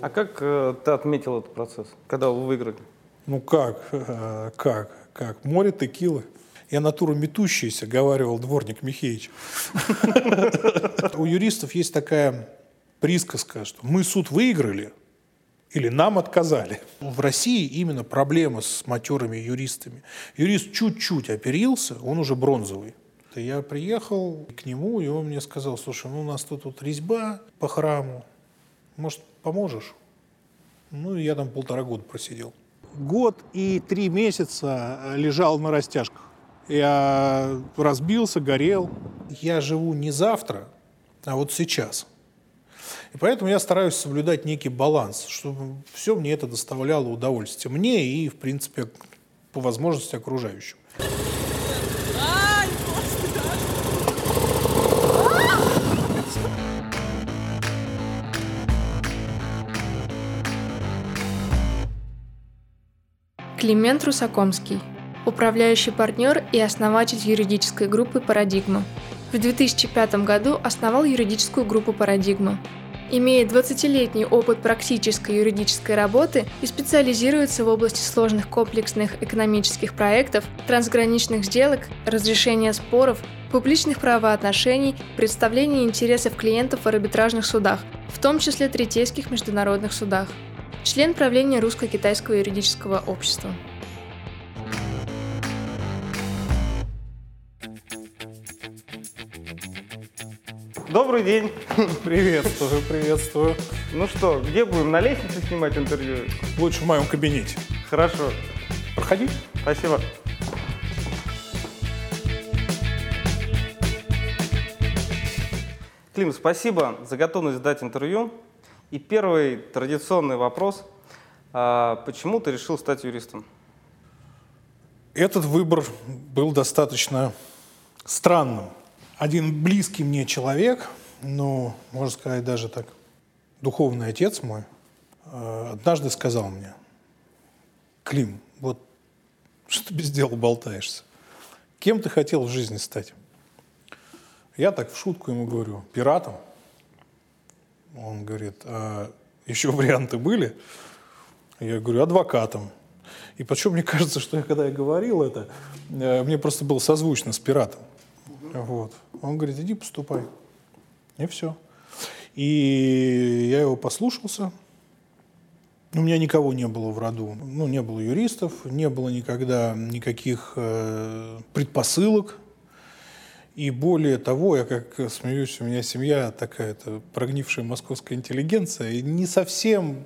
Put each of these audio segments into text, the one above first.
А как э, ты отметил этот процесс, когда вы выиграли? Ну как, э, как, как? Море текилы. Я натура метущаяся, говаривал дворник Михеевич. У юристов есть такая присказка, что мы суд выиграли или нам отказали. В России именно проблема с матерыми юристами. Юрист чуть-чуть оперился, он уже бронзовый. Я приехал к нему, и он мне сказал, слушай, ну у нас тут вот резьба по храму, может, поможешь? Ну, я там полтора года просидел. Год и три месяца лежал на растяжках. Я разбился, горел. Я живу не завтра, а вот сейчас. И поэтому я стараюсь соблюдать некий баланс, чтобы все мне это доставляло удовольствие. Мне и, в принципе, по возможности окружающим. Климент Русакомский, управляющий партнер и основатель юридической группы «Парадигма». В 2005 году основал юридическую группу «Парадигма». Имеет 20-летний опыт практической юридической работы и специализируется в области сложных комплексных экономических проектов, трансграничных сделок, разрешения споров, публичных правоотношений, представления интересов клиентов в арбитражных судах, в том числе третейских международных судах член правления Русско-Китайского юридического общества. Добрый день. Приветствую, приветствую. Ну что, где будем? На лестнице снимать интервью? Лучше в моем кабинете. Хорошо. Проходи. Спасибо. Клим, спасибо за готовность дать интервью. И первый традиционный вопрос. А почему ты решил стать юристом? Этот выбор был достаточно странным. Один близкий мне человек, ну, можно сказать, даже так, духовный отец мой, э, однажды сказал мне, Клим, вот что ты без дела болтаешься? Кем ты хотел в жизни стать? Я так в шутку ему говорю, пиратом – он говорит, а еще варианты были? Я говорю, адвокатом. И почему мне кажется, что я, когда я говорил это, э, мне просто было созвучно с пиратом. Вот. Он говорит, иди поступай. И все. И я его послушался. У меня никого не было в роду. Ну, не было юристов, не было никогда никаких э, предпосылок и более того, я как смеюсь, у меня семья такая-то прогнившая московская интеллигенция, и не совсем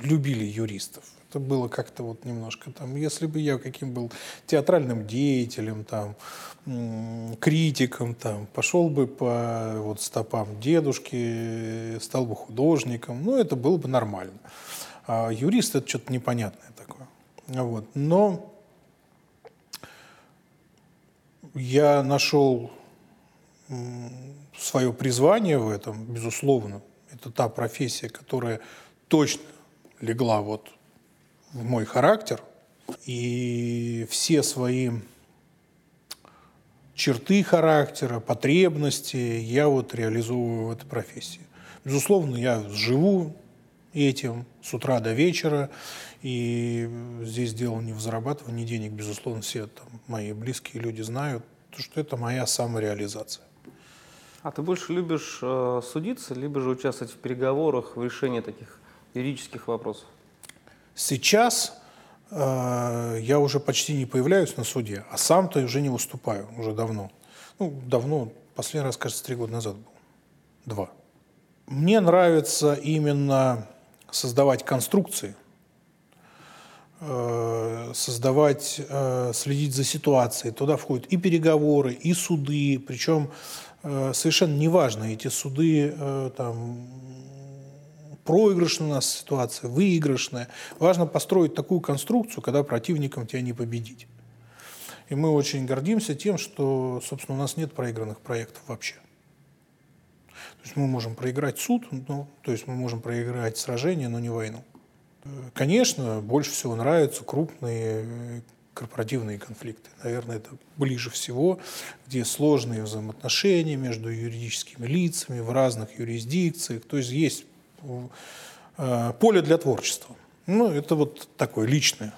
любили юристов. Это было как-то вот немножко там, если бы я каким был театральным деятелем, там, критиком, там, пошел бы по вот стопам дедушки, стал бы художником, ну, это было бы нормально. А юрист – это что-то непонятное такое. Вот. Но я нашел свое призвание в этом, безусловно. Это та профессия, которая точно легла вот в мой характер. И все свои черты характера, потребности я вот реализовываю в этой профессии. Безусловно, я живу этим с утра до вечера. И здесь дело не в зарабатывании денег, безусловно, все там, мои близкие люди знают, что это моя самореализация. А ты больше любишь э, судиться, либо же участвовать в переговорах, в решении таких юридических вопросов? Сейчас э, я уже почти не появляюсь на суде, а сам-то уже не выступаю, уже давно. Ну, давно, последний раз, кажется, три года назад был. Два. Мне нравится именно создавать конструкции – Э, создавать, э, следить за ситуацией. Туда входят и переговоры, и суды. Причем э, совершенно неважно, эти суды там, проигрышная у нас ситуация, выигрышная. Важно построить такую конструкцию, когда противникам тебя не победить. И мы очень гордимся тем, что, собственно, у нас нет проигранных проектов вообще. То есть мы можем проиграть суд, ну, то есть мы можем проиграть сражение, но не войну. Конечно, больше всего нравятся крупные э, корпоративные конфликты. Наверное, это ближе всего, где сложные взаимоотношения между юридическими лицами в разных юрисдикциях. То есть есть э, поле для творчества. Ну, это вот такое личное.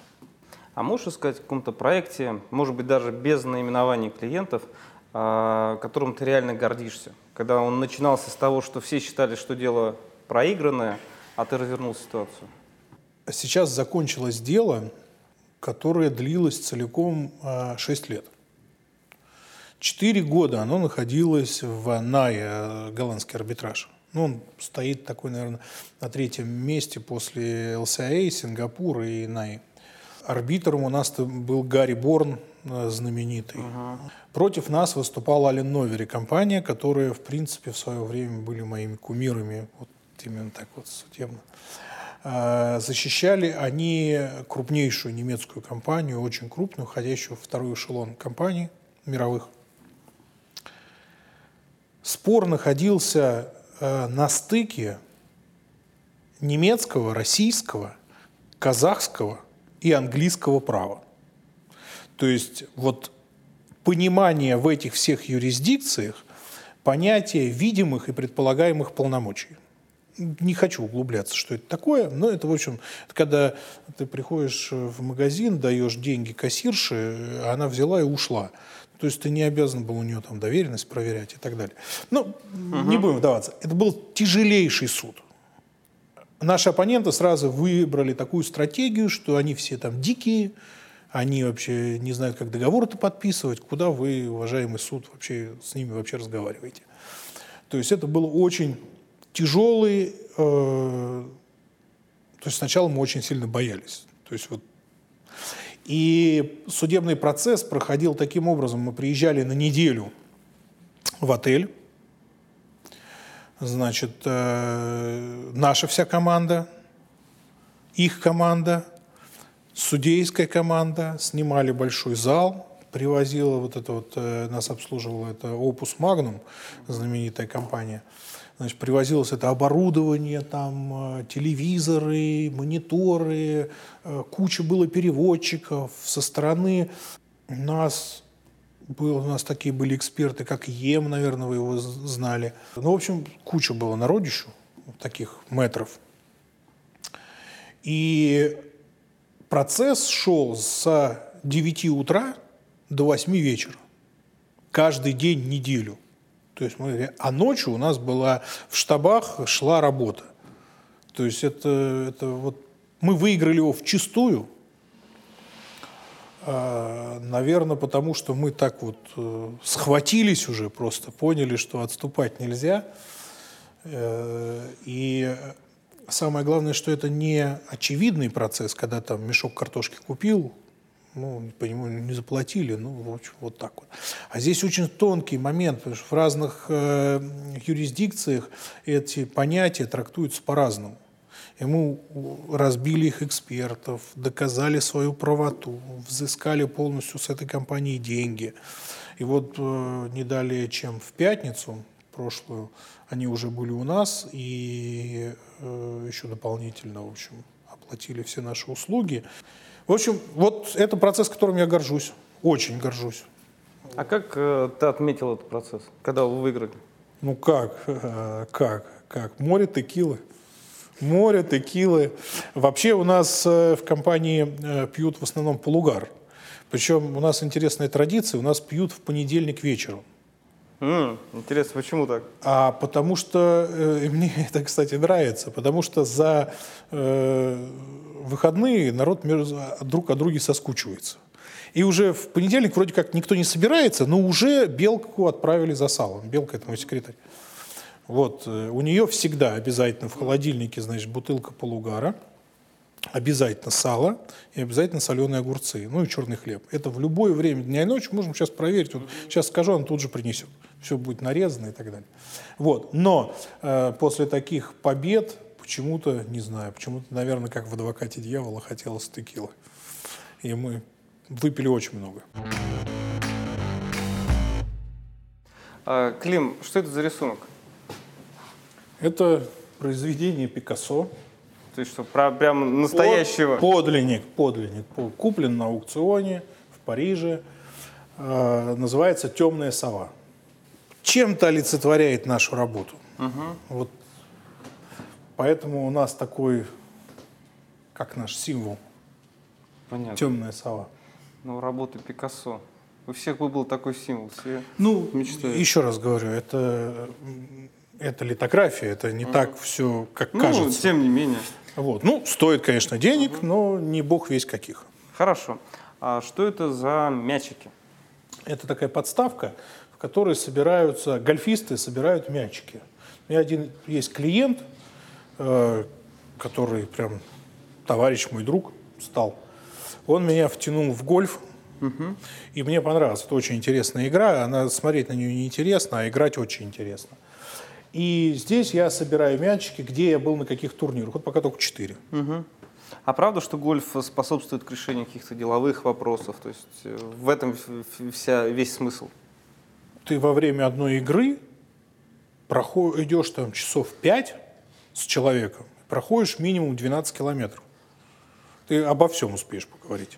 А можешь сказать о каком-то проекте, может быть, даже без наименований клиентов, которым ты реально гордишься? Когда он начинался с того, что все считали, что дело проигранное, а ты развернул ситуацию. Сейчас закончилось дело, которое длилось целиком 6 лет. Четыре года оно находилось в НАИ, голландский арбитраж. Ну, он стоит такой, наверное, на третьем месте после ЛСА, Сингапура и НАИ. Арбитром у нас был Гарри Борн, э, знаменитый. Uh-huh. Против нас выступала Ален Новери, компания, которая, в принципе, в свое время были моими кумирами, вот именно так вот судебно. А, защищали они крупнейшую немецкую компанию, очень крупную, входящую в второй эшелон компаний мировых. Спор находился э, на стыке немецкого, российского, казахского и английского права. То есть вот понимание в этих всех юрисдикциях понятия видимых и предполагаемых полномочий. Не хочу углубляться, что это такое, но это, в общем, когда ты приходишь в магазин, даешь деньги кассирше, она взяла и ушла. То есть ты не обязан был у нее там доверенность проверять и так далее. Ну, угу. не будем вдаваться. Это был тяжелейший суд. Наши оппоненты сразу выбрали такую стратегию, что они все там дикие, они вообще не знают, как договор-то подписывать, куда вы, уважаемый суд, вообще с ними вообще разговариваете. То есть это было очень тяжелый, э, то есть сначала мы очень сильно боялись. То есть вот и судебный процесс проходил таким образом. Мы приезжали на неделю в отель, Значит, э, наша вся команда, их команда, судейская команда, снимали большой зал, привозила вот это вот, э, нас обслуживала это Opus Magnum, знаменитая компания. Значит, привозилось это оборудование, там, э, телевизоры, мониторы, куча было переводчиков. Со стороны нас был, у нас такие были эксперты, как Ем, наверное, вы его знали. Ну, в общем, куча было народищу, таких метров. И процесс шел с 9 утра до 8 вечера. Каждый день неделю. То есть мы, а ночью у нас была в штабах шла работа. То есть это, это вот мы выиграли его в чистую, наверное, потому что мы так вот э, схватились уже просто, поняли, что отступать нельзя. Э, и самое главное, что это не очевидный процесс, когда там мешок картошки купил, ну, по нему не заплатили, ну, в общем, вот так вот. А здесь очень тонкий момент, потому что в разных э, юрисдикциях эти понятия трактуются по-разному. Ему разбили их экспертов, доказали свою правоту, взыскали полностью с этой компании деньги. И вот э, не далее, чем в пятницу прошлую, они уже были у нас и э, еще дополнительно, в общем, оплатили все наши услуги. В общем, вот это процесс, которым я горжусь, очень горжусь. А как э, ты отметил этот процесс, когда вы выиграли? Ну как, э, как, как? Море текилы море, текилы. Вообще у нас э, в компании э, пьют в основном полугар. Причем у нас интересная традиция, у нас пьют в понедельник вечером. Mm, интересно, почему так? А потому что, э, мне это, кстати, нравится, потому что за э, выходные народ друг о друге соскучивается. И уже в понедельник вроде как никто не собирается, но уже белку отправили за салом. Белка – это мой секретарь. Вот, э, у нее всегда обязательно в холодильнике, значит, бутылка полугара, обязательно сало и обязательно соленые огурцы, ну и черный хлеб. Это в любое время дня и ночи, можем сейчас проверить. Вот сейчас скажу, он тут же принесет. Все будет нарезано и так далее. Вот. Но э, после таких побед почему-то, не знаю, почему-то, наверное, как в «Адвокате дьявола» хотелось текилы. И мы выпили очень много. А, Клим, что это за рисунок? Это произведение Пикассо. То есть что, про, прям настоящего? Под, подлинник, подлинник. Куплен на аукционе в Париже. Э, называется «Темная сова». Чем-то олицетворяет нашу работу. Угу. Вот Поэтому у нас такой, как наш символ, Понятно. темная сова. Ну, работа Пикассо. У всех бы был такой символ. Все Ну, мечтают. еще раз говорю, это, это литография, это не так все, как Ну, кажется. тем не менее. Вот. Ну, стоит, конечно, денег, но не бог весь каких. Хорошо. А что это за мячики? Это такая подставка, в которой собираются, гольфисты собирают мячики. У меня один есть клиент, э, который прям товарищ мой друг стал. Он меня втянул в гольф, и мне понравилось. Это очень интересная игра. Она смотреть на нее неинтересно, а играть очень интересно. И здесь я собираю мячики, где я был на каких турнирах. Вот пока только четыре. Мгм. А правда, что гольф способствует к решению каких-то деловых вопросов? То есть э, в этом вся, весь смысл? ты во время одной игры проход- идешь там часов 5 с человеком, проходишь минимум 12 километров. Ты обо всем успеешь поговорить.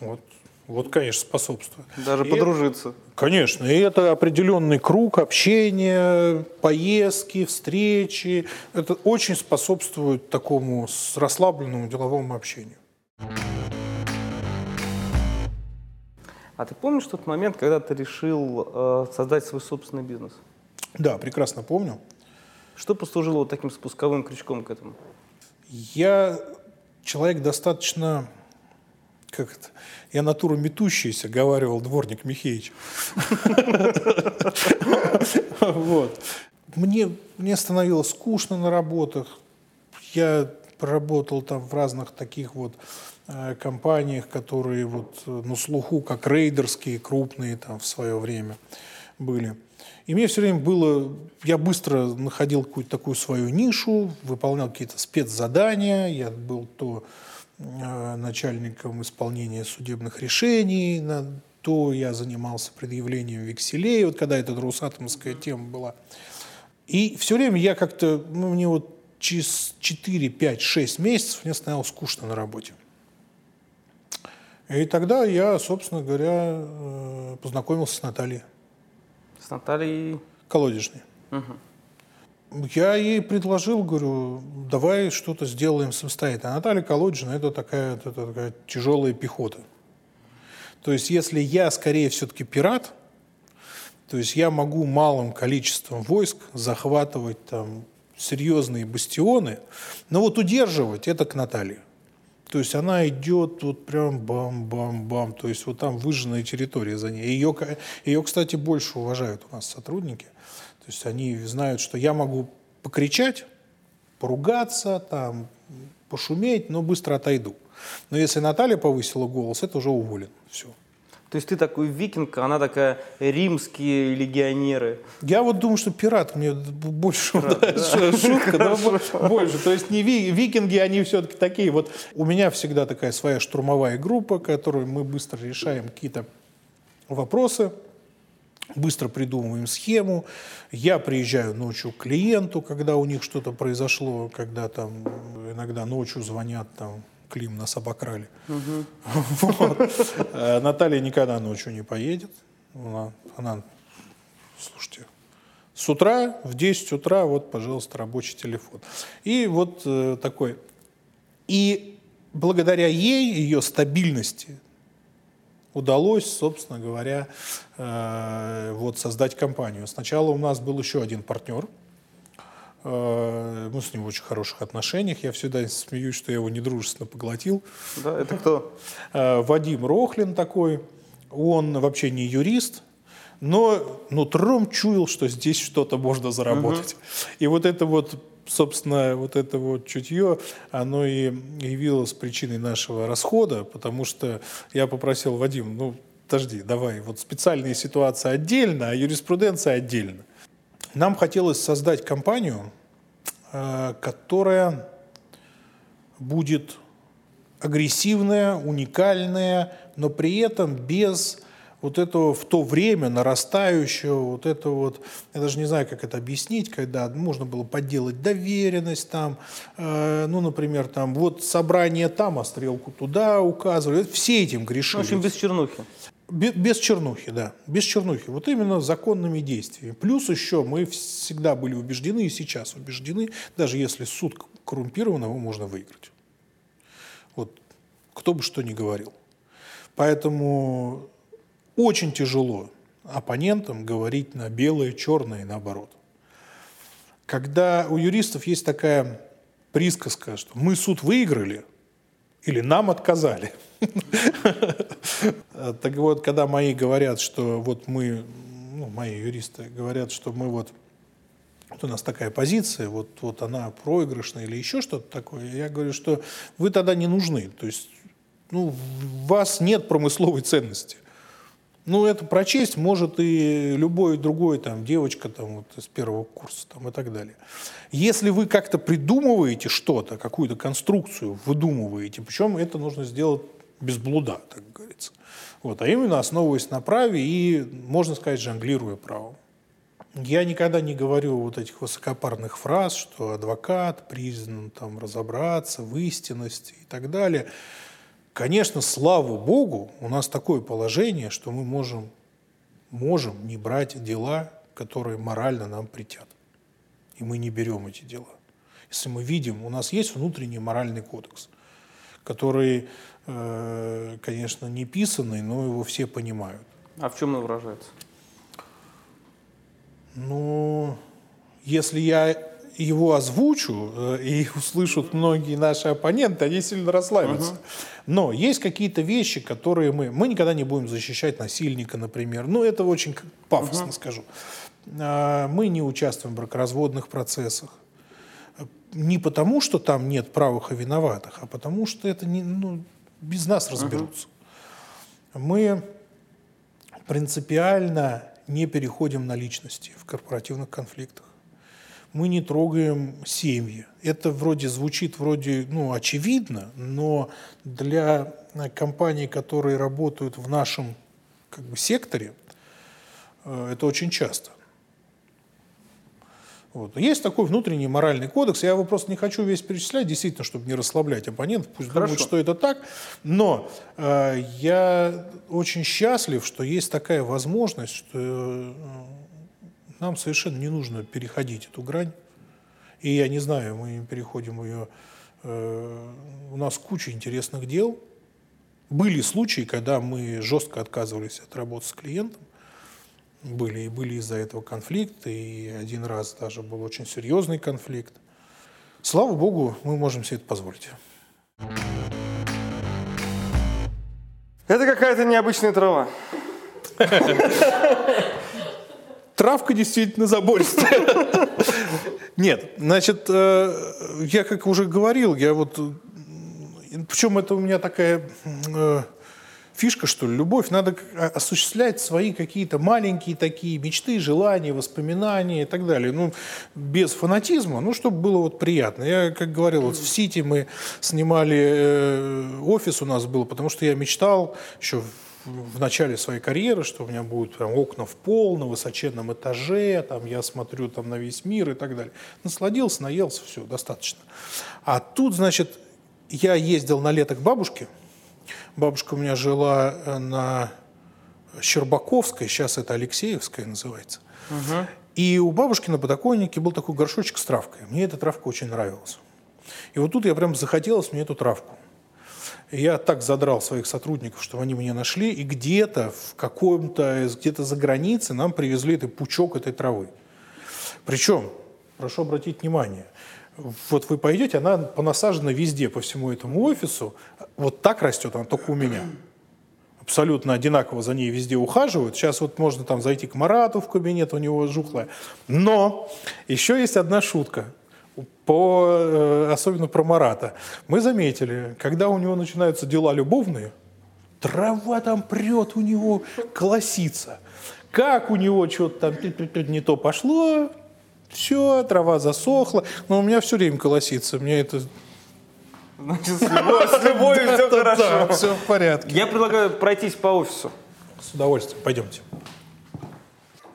Вот, вот конечно, способствует. Даже И подружиться. Конечно, и это определенный круг общения, поездки, встречи. Это очень способствует такому расслабленному деловому общению. А ты помнишь тот момент, когда ты решил э, создать свой собственный бизнес? Да, прекрасно помню. Что послужило вот таким спусковым крючком к этому? Я человек достаточно, как это, я натура метущаяся, говаривал дворник Михеич. Вот. Мне, мне становилось скучно на работах. Я проработал там в разных таких вот э, компаниях, которые вот э, на слуху, как рейдерские, крупные там в свое время были. И мне все время было, я быстро находил какую-то такую свою нишу, выполнял какие-то спецзадания, я был то начальником исполнения судебных решений, на- то я занимался предъявлением векселей, вот когда эта русатомская тема была. И все время я как-то, ну, мне вот через 4, 5, 6 месяцев мне становилось скучно на работе. И тогда я, собственно говоря, э, познакомился с Натальей С Натальей? Колодежной. Я ей предложил, говорю, давай что-то сделаем самостоятельно. А Наталья Колодежна – это такая, это такая тяжелая пехота. То есть если я скорее все-таки пират, то есть я могу малым количеством войск захватывать там серьезные бастионы, но вот удерживать это к Наталье. То есть она идет вот прям бам-бам-бам, то есть вот там выжженная территория за ней. Ее, ее, кстати, больше уважают у нас сотрудники. То есть они знают, что я могу покричать, поругаться, там, пошуметь, но быстро отойду. Но если Наталья повысила голос, это уже уволен. Все. То есть ты такой викинг, она такая римские легионеры. Я вот думаю, что пират мне больше да, ш- шутка, да, бо- больше. То есть не ви- викинги, они все-таки такие. Вот у меня всегда такая своя штурмовая группа, которую мы быстро решаем какие-то вопросы, быстро придумываем схему. Я приезжаю ночью к клиенту, когда у них что-то произошло, когда там иногда ночью звонят там Клим, нас обокрали. Вот. Э, Наталья никогда ночью не поедет. Она, она, слушайте, с утра, в 10 утра, вот, пожалуйста, рабочий телефон. И вот э, такой. И благодаря ей, ее стабильности, удалось, собственно говоря, э, вот создать компанию. Сначала у нас был еще один партнер. Э, Мы с ним в очень хороших отношениях. Я всегда смеюсь, что я его недружественно поглотил. Да, это кто? Э, Вадим Рохлин такой. Он вообще не юрист, но нутром чуял, что здесь что-то можно заработать. И вот это вот, собственно, вот это вот чутье, оно и явилось причиной нашего расхода, потому что я попросил Вадим, ну, подожди, давай, вот специальные ситуации отдельно, а юриспруденция отдельно. Нам хотелось создать компанию, э, которая будет агрессивная, уникальная, но при этом без вот этого в то время нарастающего, вот это вот, я даже не знаю, как это объяснить, когда можно было подделать доверенность там, э, ну, например, там, вот собрание там, а стрелку туда указывали, все этим В грешили. общем, без чернухи. Без чернухи, да. Без чернухи. Вот именно законными действиями. Плюс еще мы всегда были убеждены и сейчас убеждены, даже если суд коррумпирован, его можно выиграть. Вот кто бы что ни говорил. Поэтому очень тяжело оппонентам говорить на белое, черное и наоборот. Когда у юристов есть такая присказка, что мы суд выиграли или нам отказали. Так вот, когда мои говорят, что вот мы, ну, мои юристы говорят, что мы вот вот у нас такая позиция, вот, вот она проигрышная или еще что-то такое, я говорю, что вы тогда не нужны. То есть ну, у вас нет промысловой ценности. Ну, это прочесть может и любой другой, там, девочка там, вот, из первого курса там, и так далее. Если вы как-то придумываете что-то, какую-то конструкцию выдумываете, причем это нужно сделать без блуда, так говорится. Вот, а именно основываясь на праве и, можно сказать, жонглируя правом. Я никогда не говорю вот этих высокопарных фраз, что адвокат признан там разобраться в истинности и так далее. Конечно, слава Богу, у нас такое положение, что мы можем, можем не брать дела, которые морально нам притят. И мы не берем эти дела. Если мы видим, у нас есть внутренний моральный кодекс, который, э, конечно, не писанный, но его все понимают. А в чем он выражается? Ну, если я его озвучу, э, и услышат многие наши оппоненты, они сильно расслабятся. Угу. Но есть какие-то вещи, которые мы... Мы никогда не будем защищать насильника, например. Ну, это очень пафосно угу. скажу. А, мы не участвуем в бракоразводных процессах. Не потому, что там нет правых и виноватых, а потому, что это не, ну, без нас разберутся. Угу. Мы принципиально не переходим на личности в корпоративных конфликтах мы не трогаем семьи. Это вроде звучит вроде ну, очевидно, но для компаний, которые работают в нашем как бы, секторе, э, это очень часто. Вот. Есть такой внутренний моральный кодекс, я его просто не хочу весь перечислять, действительно, чтобы не расслаблять оппонентов, пусть Хорошо. думают, что это так, но э, я очень счастлив, что есть такая возможность, что э, нам совершенно не нужно переходить эту грань. И я не знаю, мы переходим ее... Э, у нас куча интересных дел. Были случаи, когда мы жестко отказывались от работы с клиентом. Были, и были из-за этого конфликты, и один раз даже был очень серьезный конфликт. Слава богу, мы можем себе это позволить. Это какая-то необычная трава. Травка действительно забористая. Нет, значит, э, я как уже говорил, я вот... Причем это у меня такая э, фишка, что ли, любовь, надо осуществлять свои какие-то маленькие такие мечты, желания, воспоминания и так далее. Ну, без фанатизма, ну, чтобы было вот приятно. Я, как говорил, вот в Сити мы снимали, э, офис у нас был, потому что я мечтал еще начале своей карьеры, что у меня будут прям окна в пол, на высоченном этаже, там я смотрю там на весь мир и так далее. Насладился, наелся, все, достаточно. А тут, значит, я ездил на лето к бабушке. Бабушка у меня жила э, на Щербаковской, сейчас это Алексеевская называется. Угу. И у бабушки на подоконнике был такой горшочек с травкой. Мне эта травка очень нравилась. И вот тут я прям захотелось мне эту травку я так задрал своих сотрудников, чтобы они меня нашли, и где-то в каком-то, где-то за границей нам привезли этот пучок этой травы. Причем, прошу обратить внимание, вот вы пойдете, она понасажена везде, по всему этому офису, вот так растет она только у меня. Абсолютно одинаково за ней везде ухаживают. Сейчас вот можно там зайти к Марату в кабинет, у него жухлая. Но еще есть одна шутка – по, э, особенно про Марата, мы заметили, когда у него начинаются дела любовные, трава там прет у него, колосится. Как у него что-то там не то пошло, все, трава засохла. Но у меня все время колосится. Мне это Значит, с любовью, с любовью все хорошо. Да, все в порядке. Я предлагаю пройтись по офису. С удовольствием. Пойдемте.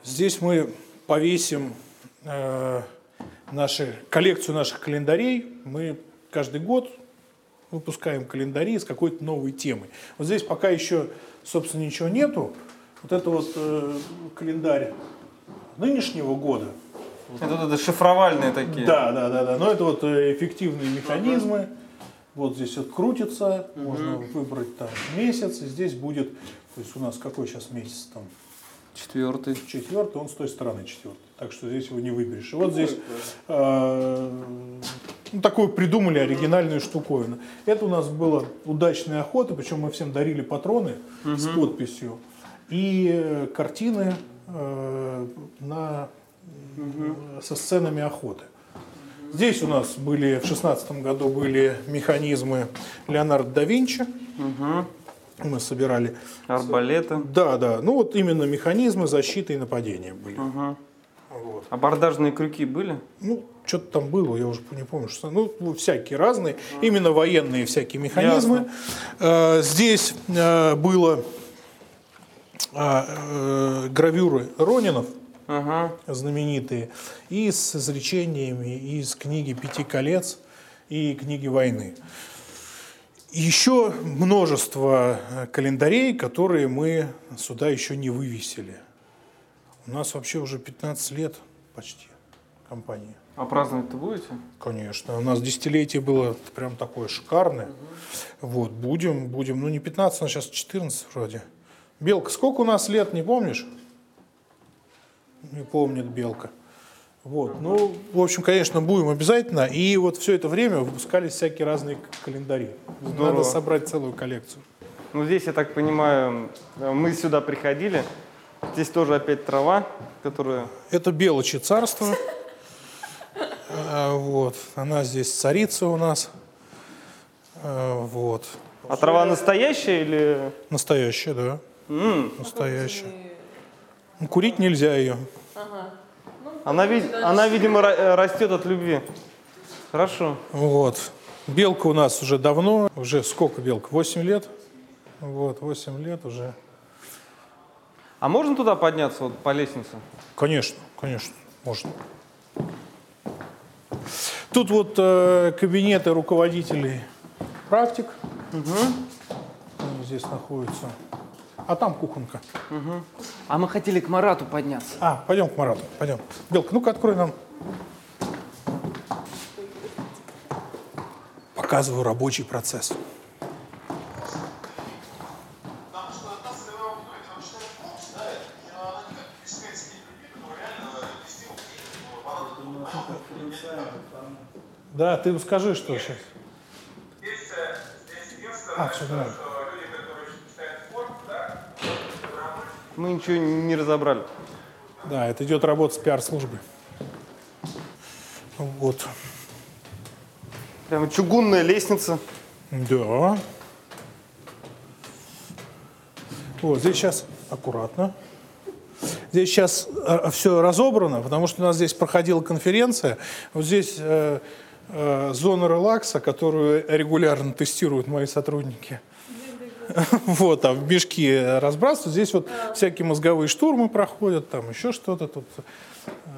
Здесь мы повесим э, наши, коллекцию наших календарей. Мы каждый год выпускаем календари с какой-то новой темой. Вот здесь пока еще, собственно, ничего нету. Вот это вот э, календарь нынешнего года. Это, вот это шифровальные такие. Да, да, да, да. Но это вот э, эффективные механизмы. Вот здесь вот крутится, можно выбрать там месяц, и здесь будет, то есть у нас какой сейчас месяц там? Четвертый. Четвертый, он с той стороны четвертый. Так что здесь его не выберешь. И вот здесь э, ну, такую придумали оригинальную штуковину. Это у нас была удачная охота, причем мы всем дарили патроны с подписью и э, картины э, на, со сценами охоты. Здесь у нас были в шестнадцатом году были механизмы Леонардо да Винчи. Мы собирали. Арбалеты. Да, да. Ну вот именно механизмы защиты и нападения были. Вот. Абордажные крюки были? Ну, что-то там было, я уже не помню, что ну всякие разные, именно военные всякие механизмы. Э, Здесь э, было э, э, гравюры Ронинов Ага. знаменитые и с изречениями из книги «Пяти колец» и книги «Войны». Еще множество э, календарей, которые мы сюда еще не вывесили. У нас вообще уже 15 лет почти компании. А праздновать-то будете? Конечно. У нас десятилетие было прям такое шикарное. Вот, будем, будем. Ну, не 15, а сейчас 14 вроде. Белка, сколько у нас лет, не помнишь? Не помнит Белка. Вот, ну, в общем, конечно, будем обязательно. И вот все это время выпускались всякие разные календари. Здорово. Надо собрать целую коллекцию. Ну, здесь, я так понимаю, мы сюда приходили. Здесь тоже опять трава, которая... Это Белочи царство. А, Вот, она здесь царица у нас. А, Вот, А трава настоящая или... настоящая, да, настоящая. Ну, Курить нельзя ее. Она, ви- она, видимо, э, растет от любви. Хорошо. Вот. Белка у нас уже давно, уже сколько белка? 8 лет? Вот, 8 лет уже. А можно туда подняться вот по лестнице? Конечно, конечно, можно. Тут вот э, кабинеты руководителей практик. Они здесь находятся. А там кухонка. А мы хотели к Марату подняться. А, пойдем к Марату, пойдем. Белка, ну-ка открой нам. Показываю рабочий процесс. Да, ты скажи, что сейчас. А, все, не Мы ничего не разобрали. Да, это идет работа с пиар-службой. Вот. Прямо чугунная лестница. Да. Вот, здесь сейчас аккуратно. Здесь сейчас все разобрано, потому что у нас здесь проходила конференция. Вот здесь э, э, зона релакса, которую регулярно тестируют мои сотрудники. Вот, там мешки разбрасывают. Здесь вот всякие мозговые штурмы проходят, там еще что-то, тут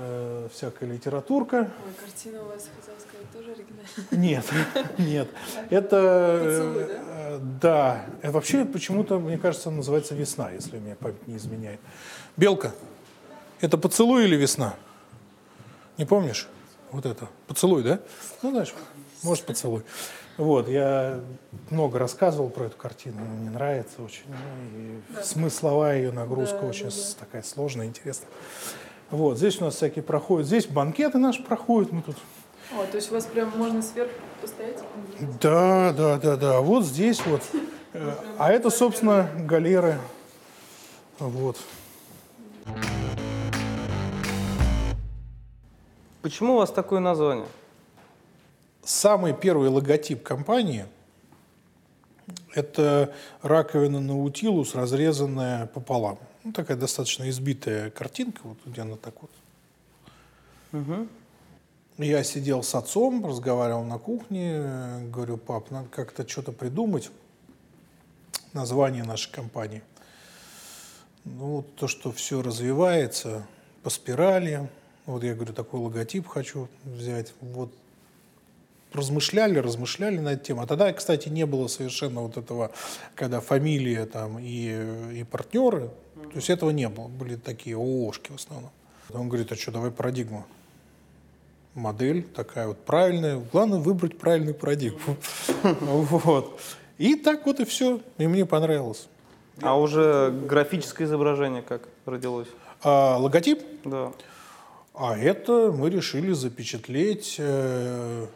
э, всякая литературка. Ой, картина у вас, хотела сказать, тоже оригинальная. Нет, нет. Это... Поцелуй, э, Да. Э, Вообще, почему-то, мне кажется, называется весна, если мне память не изменяет. Белка, это поцелуй или весна? Не помнишь? Вот это. Поцелуй, да? Ну, знаешь, может, поцелуй. Вот, я много рассказывал про эту картину, мне нравится очень. ну, и Смысловая ее нагрузка Да, очень да, с- такая сложная, интересная. Вот, здесь у нас всякие проходят. Здесь банкеты наши проходят, мы тут О, то есть у вас прям можно сверху постоять? Да, да, да, да. Вот здесь вот. Э, А это, собственно, галеры. Вот. Почему у вас такое название? Самый первый логотип компании – это раковина Наутилус, разрезанная пополам. Ну, такая достаточно избитая картинка, вот где она так вот. Я сидел с отцом, разговаривал на кухне, говорю, пап, надо как-то что-то придумать, название нашей компании. Ну, то, что все развивается по спирали. Вот я говорю, такой логотип хочу взять. Вот размышляли, размышляли на эту тему. А тогда, кстати, не было совершенно вот этого, когда фамилия там и, и партнеры, то есть этого не было, были такие ООшки в основном. Он говорит, а что, давай парадигму. Модель такая вот правильная. Главное выбрать правильную парадигму. Вот. И так вот и все. И мне понравилось. А уже графическое изображение как родилось? А логотип? Да. А это мы решили запечатлеть э,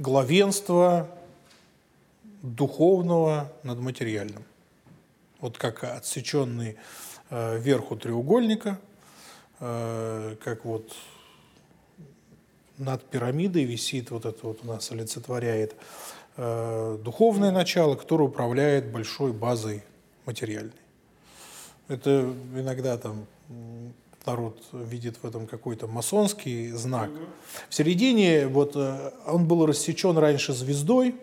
главенство духовного над материальным. Вот как отсеченный э, верху треугольника, э, как вот над пирамидой висит вот это вот у нас олицетворяет э, духовное начало, которое управляет большой базой материальной. Это иногда там народ видит в этом какой-то масонский знак. В середине вот э, он был рассечен раньше звездой,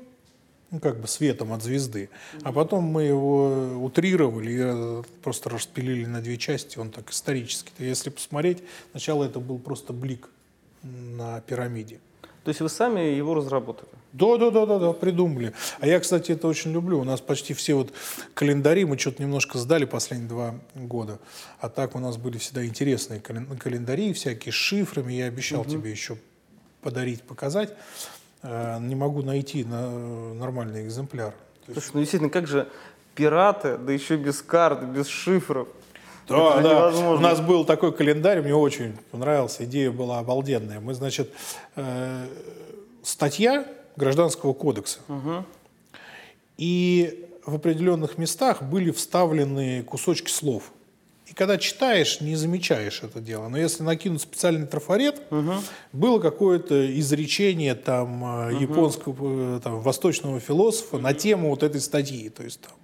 ну, как бы светом от звезды, а потом мы его утрировали и э, просто распилили на две части, он так исторически. Если посмотреть, сначала это был просто блик на пирамиде. То есть вы сами его разработали? Да, да, да, да, да, придумали. А я, кстати, это очень люблю. У нас почти все вот календари, мы что-то немножко сдали последние два года. А так у нас были всегда интересные календари, всякие с шифрами. Я обещал угу. тебе еще подарить, показать. Э, не могу найти на нормальный экземпляр. Слушай, ну действительно, как же пираты, да еще без карт, без шифров. Да, да. Невозможно. У нас был такой календарь, мне очень понравился, идея была обалденная. Мы, значит, э, статья Гражданского кодекса. Угу. И в определенных местах были вставлены кусочки слов. И когда читаешь, не замечаешь это дело. Но если накинуть специальный трафарет, угу. было какое-то изречение там угу. японского, э, там, восточного философа на тему вот этой статьи. То есть там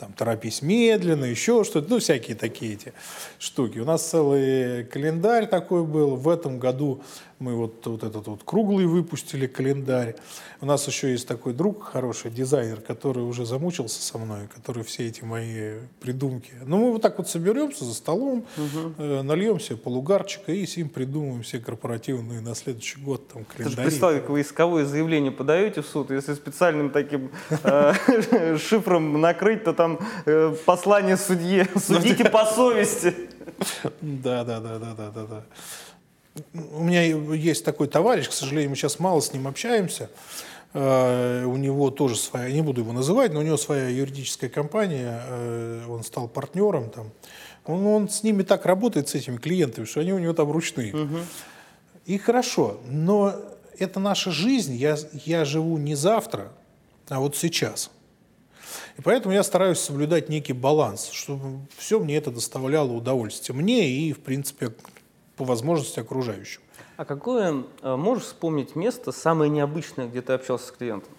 там торопись медленно, еще что-то, ну, всякие такие эти штуки. У нас целый календарь такой был. В этом году мы вот, вот этот вот круглый выпустили календарь. У нас еще есть такой друг, хороший дизайнер, который уже замучился со мной, который все эти мои придумки. Ну, мы вот так вот соберемся за столом, угу. э, нальем себе полугарчика и с ним придумаем все корпоративные на следующий год там календари. Представь, как вы исковое заявление подаете в суд, если специальным таким э, шифром накрыть, то там э, послание судье, судите по совести. Да, да, да, да, да, да, да у меня есть такой товарищ, к сожалению, мы сейчас мало с ним общаемся. У него тоже своя, не буду его называть, но у него своя юридическая компания, он стал партнером там. Он, он с ними так работает, с этими клиентами, что они у него там ручные. Угу. И хорошо, но это наша жизнь, я, я живу не завтра, а вот сейчас. И поэтому я стараюсь соблюдать некий баланс, чтобы все мне это доставляло удовольствие. Мне и, в принципе, по возможности окружающим. А какое, э, можешь вспомнить место самое необычное, где ты общался с клиентом?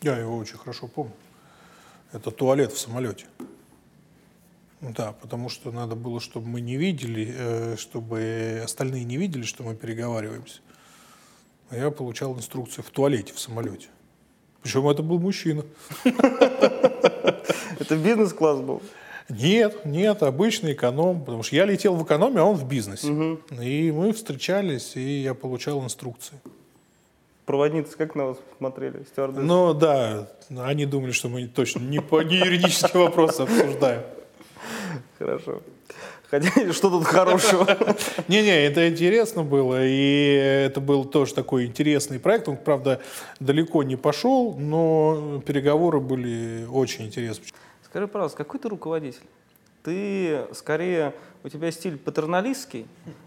Я его очень хорошо помню. Это туалет в самолете. Да, потому что надо было, чтобы мы не видели, э, чтобы остальные не видели, что мы переговариваемся. А я получал инструкцию в туалете в самолете. Причем это был мужчина. Это бизнес-класс был? Нет, нет, обычный эконом, потому что я летел в экономе, а он в бизнесе. Угу. И мы встречались, и я получал инструкции. Проводницы как на вас смотрели, стюардессы? Ну да, они думали, что мы точно не по не юридические вопросы обсуждаем. Хорошо. Хотя, что тут хорошего? Не-не, это интересно было, и это был тоже такой интересный проект. Он, правда, далеко не пошел, но переговоры были очень интересные. Скажи, пожалуйста, какой ты руководитель? Ты скорее, у тебя стиль патерналистский,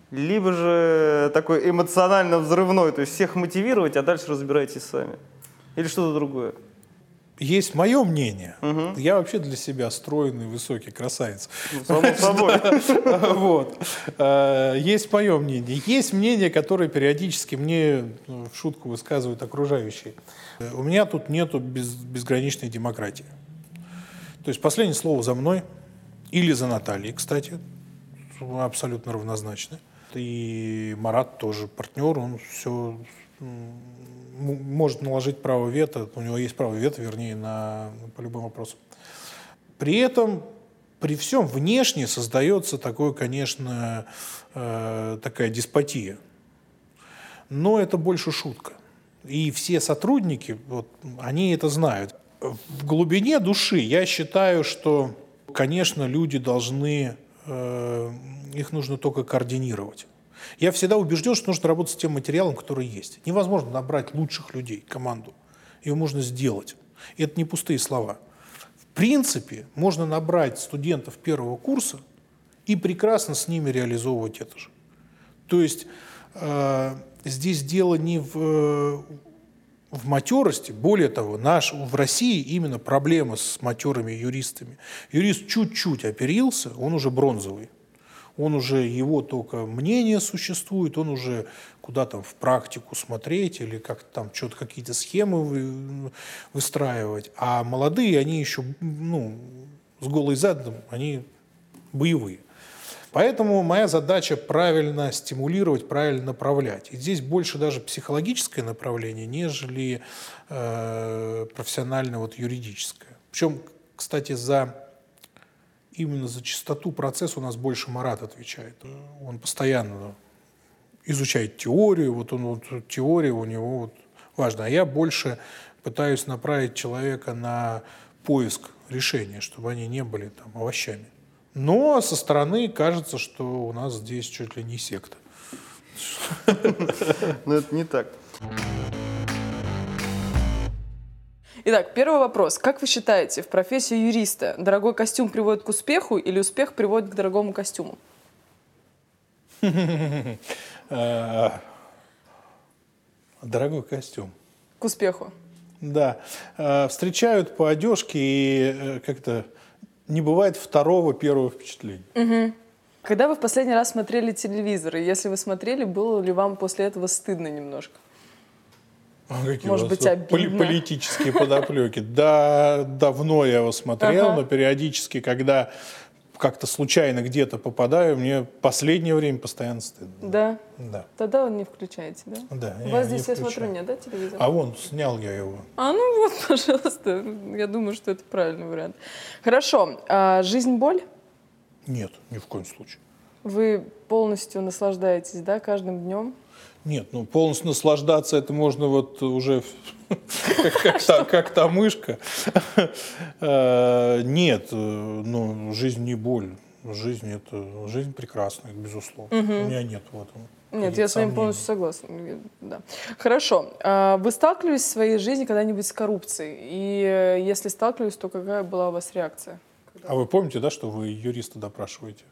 либо же такой эмоционально взрывной, то есть всех мотивировать, а дальше разбирайтесь сами. Или что-то другое? Есть мое мнение. Угу. Я вообще для себя стройный, высокий красавец. Ну, само собой. Вот. А, есть мое мнение. Есть мнение, которое периодически мне ну, в шутку высказывают окружающие. У меня тут нету безграничной демократии. То есть последнее слово за мной или за Натальей, кстати, абсолютно равнозначно. И Марат тоже партнер, он все может наложить право вето, у него есть право вето, вернее, на, по любым вопросам. При этом, при всем внешне создается такое, конечно, э, такая деспотия. но это больше шутка. И все сотрудники, вот, они это знают. В глубине души я считаю, что, конечно, люди должны, э, их нужно только координировать. Я всегда убежден, что нужно работать с тем материалом, который есть. Невозможно набрать лучших людей, команду. Ее можно сделать. И это не пустые слова. В принципе, можно набрать студентов первого курса и прекрасно с ними реализовывать это же. То есть э, здесь дело не в, в матерости, более того, наш, в России именно проблема с матерыми юристами. Юрист чуть-чуть оперился, он уже бронзовый он уже, его только мнение существует, он уже куда там в практику смотреть или как там что-то какие-то схемы вы, выстраивать. А молодые, они еще, ну, с голой задом, они боевые. Поэтому моя задача правильно стимулировать, правильно направлять. И здесь больше даже психологическое направление, нежели э, профессиональное вот юридическое. Причем, кстати, за именно за чистоту процесса у нас больше Марат отвечает. Он постоянно изучает теорию, вот он вот теория у него вот важна. А я больше пытаюсь направить человека на поиск решения, чтобы они не были там овощами. Но со стороны кажется, что у нас здесь чуть ли не секта. Но это не так. Итак, первый вопрос. Как вы считаете, в профессии юриста дорогой костюм приводит к успеху или успех приводит к дорогому костюму? Дорогой костюм. К успеху. Да. Э, встречают по одежке и э, как-то не бывает второго первого впечатления. Угу. Когда вы в последний раз смотрели телевизор, и если вы смотрели, было ли вам после этого стыдно немножко? А какие Может быть, обидно. Политические подоплеки. Да, давно я его смотрел, но периодически, когда как-то случайно где-то попадаю, мне последнее время постоянно стыдно. Да. Да. Тогда вы не включаете, да? Да, У вас здесь, я смотрю, нет, да, телевизор? А вон, снял я его. А, ну вот, пожалуйста. Я думаю, что это правильный вариант. Хорошо. А жизнь боль? Нет, ни в коем случае. Вы полностью наслаждаетесь, да, каждым днем? Нет, ну полностью наслаждаться это можно вот уже как, та, мышка. Э, Нет, э, ну жизнь не боль. Жизнь это жизнь прекрасная, безусловно. У меня нет в этом. Нет, я с вами полностью согласна. Да. Хорошо. А Вы сталкивались в своей жизни когда-нибудь с коррупцией? И э, если сталкивались, то какая была у вас реакция? А вы помните, да, что вы юриста допрашиваете?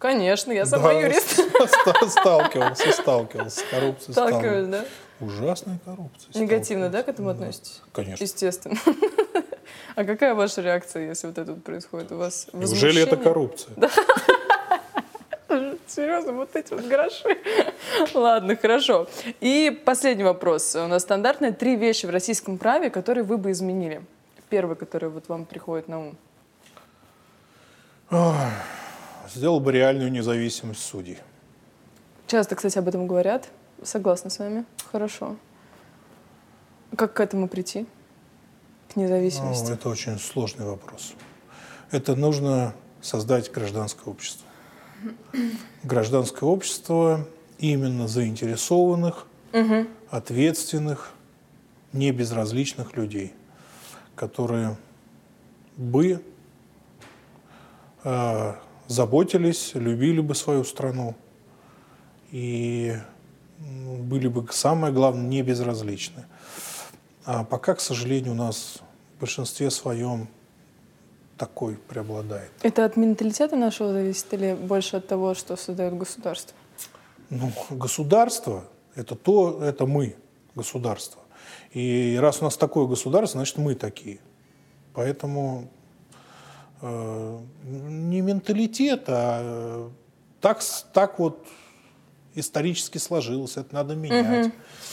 Конечно, я сама Да, юрист. ста- Сталкивался, сталкивался с коррупцией. Сталкиваюсь, да? Ужасная коррупция. Негативно, да, к этому относитесь? Конечно. Естественно. А какая ваша реакция, если вот это вот происходит? У вас Неужели это возмущение? коррупция? Серьезно, вот эти вот гроши. Ладно, хорошо. И последний вопрос. У нас стандартные три вещи в российском праве, которые вы бы изменили. Первый, который вот вам приходит на ум. Сделал бы реальную независимость судей. Часто, кстати, об этом говорят. Согласна с вами. Хорошо. Как к этому прийти? К Ну, независимости? это очень сложный вопрос. Это нужно создать гражданское общество. Гражданское общество именно заинтересованных, Мгм. ответственных, не безразличных людей, которые бы э, заботились, любили бы свою страну и м, были бы, самое главное, не безразличны. А пока, к сожалению, у нас в большинстве своем такой преобладает. Это от менталитета нашего зависит или больше от того, что создает государство? Ну, государство – это то, это мы, государство. И раз у нас такое государство, значит, мы такие. Поэтому не менталитет, а э, так, так вот исторически сложилось. Это надо менять.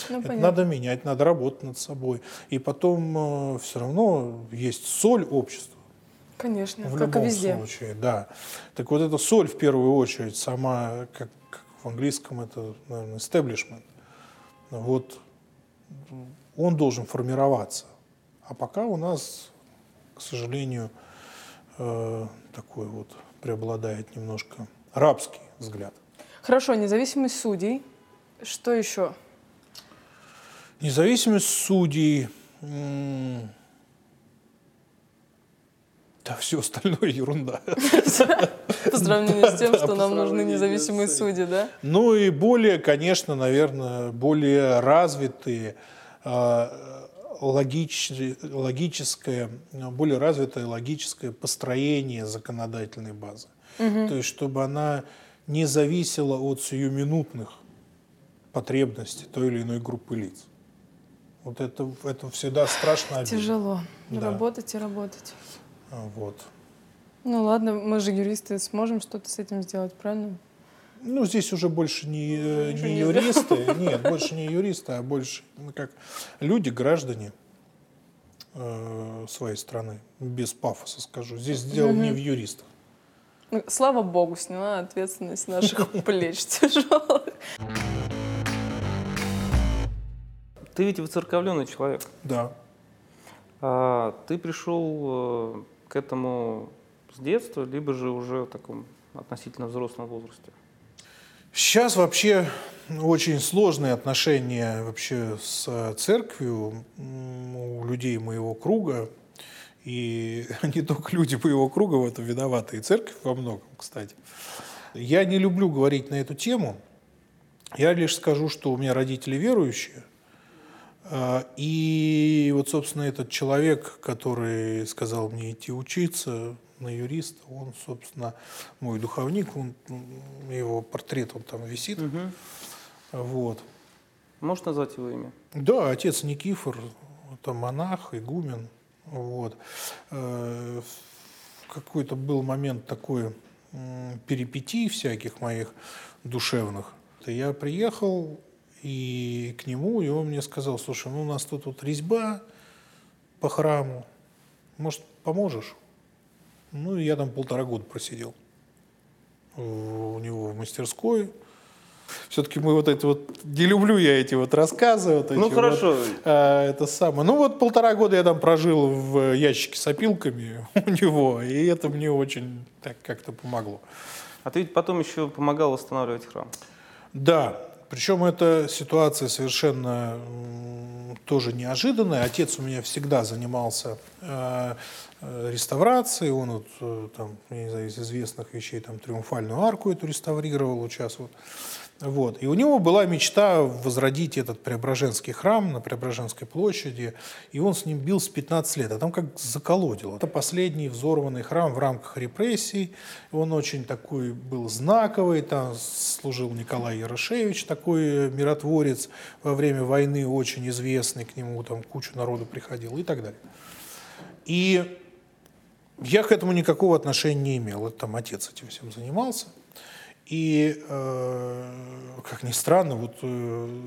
Ну, Это понятно. надо менять, надо работать над собой. И потом все равно есть соль общества. Конечно, В как и любом везде. случае, да. Так вот эта соль в первую очередь, сама, как, как в английском это, наверное, establishment, вот он должен формироваться. А пока у нас, к сожалению, э, такой вот преобладает немножко рабский взгляд. Хорошо, независимость судей. Что еще? Независимость судей, да все остальное ерунда. По сравнению с тем, что нам нужны независимые судьи, да? Ну и более, конечно, наверное, более развитые а, логическое, более развитое логическое построение законодательной базы. Угу. То есть, чтобы она не зависела от сиюминутных потребностей той или иной группы лиц. Вот это, это всегда страшно обидно. Тяжело. Да. Работать и работать. Вот. Ну ладно, мы же юристы, сможем что-то с этим сделать, правильно? Ну, здесь уже больше не, э, не, юристы, нет, больше не юристы, а больше ну, как люди, граждане э, своей страны. Без пафоса скажу. Здесь дело не в юристах. Слава богу, сняла ответственность наших плеч тяжелых. Ты ведь выцерковленный человек. Да. А, ты пришел э, к этому с детства, либо же уже в таком относительно взрослом возрасте? Сейчас вообще очень сложные отношения вообще с церковью у людей моего круга. И не только люди моего круга в этом виноваты, и церковь во многом, кстати. Я не люблю говорить на эту тему. Я лишь скажу, что у меня родители верующие. А, и вот, собственно, этот человек, который сказал мне идти учиться, на юриста, он, собственно, мой духовник, он, его портрет он там висит. Угу. Вот. Можешь назвать его имя? Да, отец Никифор, это монах, игумен. Вот. Э, какой-то был момент такой перипетий всяких моих душевных. Я приехал и к нему, и он мне сказал, слушай, ну у нас тут вот резьба по храму, может, поможешь? Ну, и я там полтора года просидел у него в мастерской. Все-таки мы вот это вот, не люблю я эти вот рассказы. Вот ну, эти хорошо. Вот, а, это самое. Ну, вот полтора года я там прожил в ящике с опилками у него, и это мне очень так как-то помогло. А ты ведь потом еще помогал восстанавливать храм. Да, причем эта ситуация совершенно тоже неожиданная. Отец у меня всегда занимался э, Э, реставрации, он вот э, там, я не знаю, из известных вещей там триумфальную арку эту реставрировал вот сейчас вот. Вот. И у него была мечта возродить этот Преображенский храм на Преображенской площади, и он с ним бил с 15 лет, а там как заколодил. Это последний взорванный храм в рамках репрессий, он очень такой был знаковый, там служил Николай Ярошевич, такой миротворец во время войны, очень известный, к нему там кучу народу приходил и так далее. И я к этому никакого отношения не имел. Это там отец этим всем занимался. И, э, как ни странно, вот э,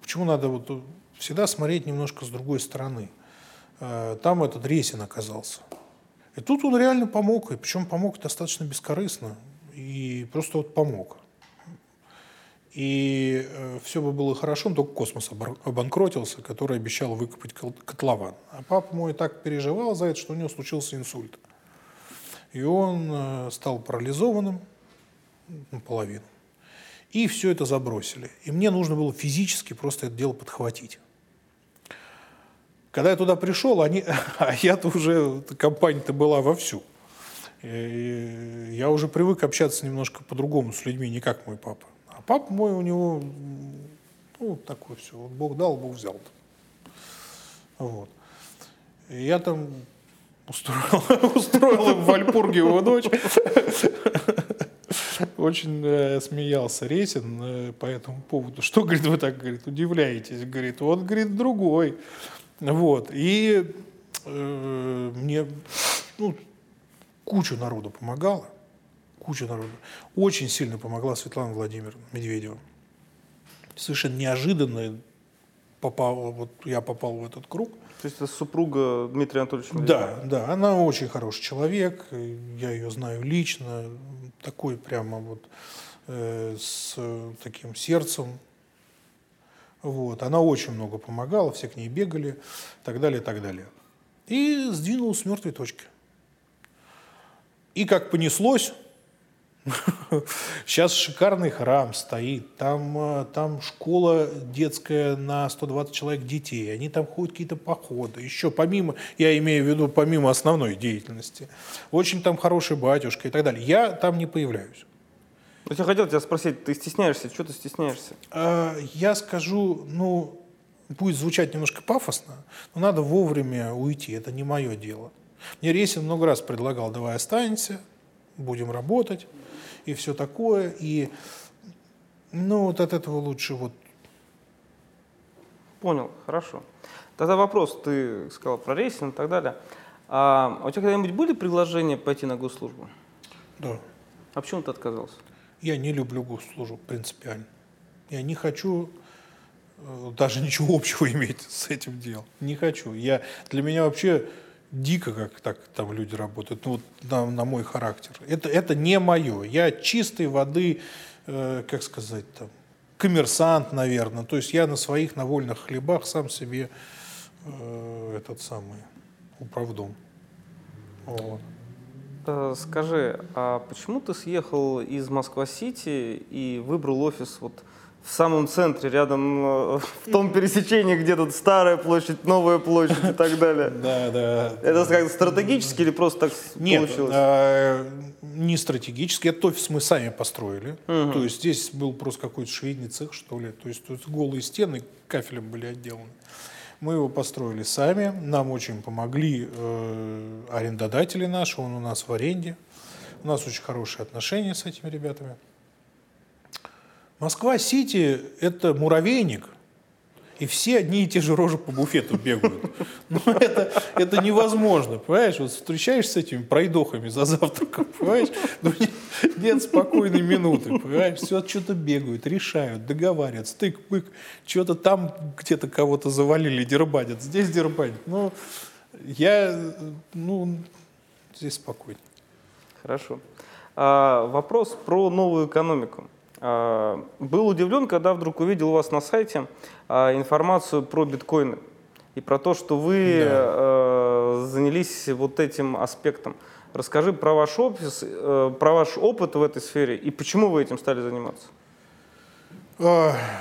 почему надо вот всегда смотреть немножко с другой стороны. Э, там этот Ресин оказался. И тут он реально помог, и причем помог достаточно бескорыстно. И просто вот помог и э, все бы было хорошо, но только космос обанкротился, который обещал выкопать котлован. А папа мой так переживал за это, что у него случился инсульт. И он э, стал парализованным наполовину. И все это забросили. И мне нужно было физически просто это дело подхватить. Когда я туда пришел, они, а я-то уже, компания-то была вовсю. И я уже привык общаться немножко по-другому с людьми, не как мой папа. А папа мой у него, ну, такое все, вот Бог дал, Бог взял. Вот. И я там устроил, устроил в Вальпурге его дочь. Очень э, смеялся Ресин э, по этому поводу. Что, говорит, вы так, говорит, удивляетесь? Говорит, он, говорит, другой. Вот. И э, мне ну, кучу народу помогало куча народу. Очень сильно помогла Светлана Владимировна Медведева. Совершенно неожиданно попал, вот я попал в этот круг. То есть это супруга Дмитрия Анатольевича? Да, да, она очень хороший человек, я ее знаю лично, такой прямо вот э, с таким сердцем. Вот. Она очень много помогала, все к ней бегали, так далее, так далее. И сдвинулась с мертвой точки. И как понеслось, Сейчас шикарный храм стоит, там, э, там школа детская на 120 человек детей, они там ходят какие-то походы, еще помимо, я имею в виду помимо основной деятельности. Очень там хороший батюшка и так далее. Я там не появляюсь. Вот я хотел тебя спросить, ты стесняешься, что ты стесняешься? А, я скажу, ну, будет звучать немножко пафосно, но надо вовремя уйти, это не мое дело. Мне Ресин много раз предлагал, давай останемся, будем работать и все такое. И ну вот от этого лучше вот. Понял, хорошо. Тогда вопрос, ты сказал про Ресина и так далее. А у тебя когда-нибудь были предложения пойти на госслужбу? Да. А почему ты отказался? Я не люблю госслужбу принципиально. Я не хочу э, даже ничего общего иметь с этим делом. Не хочу. Я, для меня вообще дико, как так там люди работают, ну, вот на, на мой характер. Это, это не мое. Я чистой воды, э, как сказать, там, коммерсант, наверное. То есть я на своих на вольных хлебах сам себе э, этот самый управдом. Вот. Э, скажи, а почему ты съехал из Москва-Сити и выбрал офис вот в самом центре, рядом, э, в том пересечении, где тут старая площадь, новая площадь и так далее. Да, да. Это как стратегически или просто так Нет, получилось? а, не стратегически. Этот офис мы сами построили. То есть здесь был просто какой-то швейный цех, что ли. То есть тут голые стены кафелем были отделаны. Мы его построили сами. Нам очень помогли э, арендодатели наши. Он у нас в аренде. У нас очень хорошие отношения с этими ребятами. Москва-Сити – это муравейник, и все одни и те же рожи по буфету бегают. Ну, это, это невозможно, понимаешь? Вот встречаешься с этими пройдохами за завтраком, понимаешь? Ну, нет, нет спокойной минуты, понимаешь? Все что-то бегают, решают, договариваются, тык-пык, что-то там где-то кого-то завалили, дербанят, здесь дербанят. Ну, я, ну, здесь спокойно. Хорошо. А, вопрос про новую экономику. А, был удивлен, когда вдруг увидел у вас на сайте а, информацию про биткоины и про то, что вы да. А, занялись вот этим аспектом. Расскажи про ваш, офис, э, про ваш опыт в этой сфере и почему вы этим стали заниматься.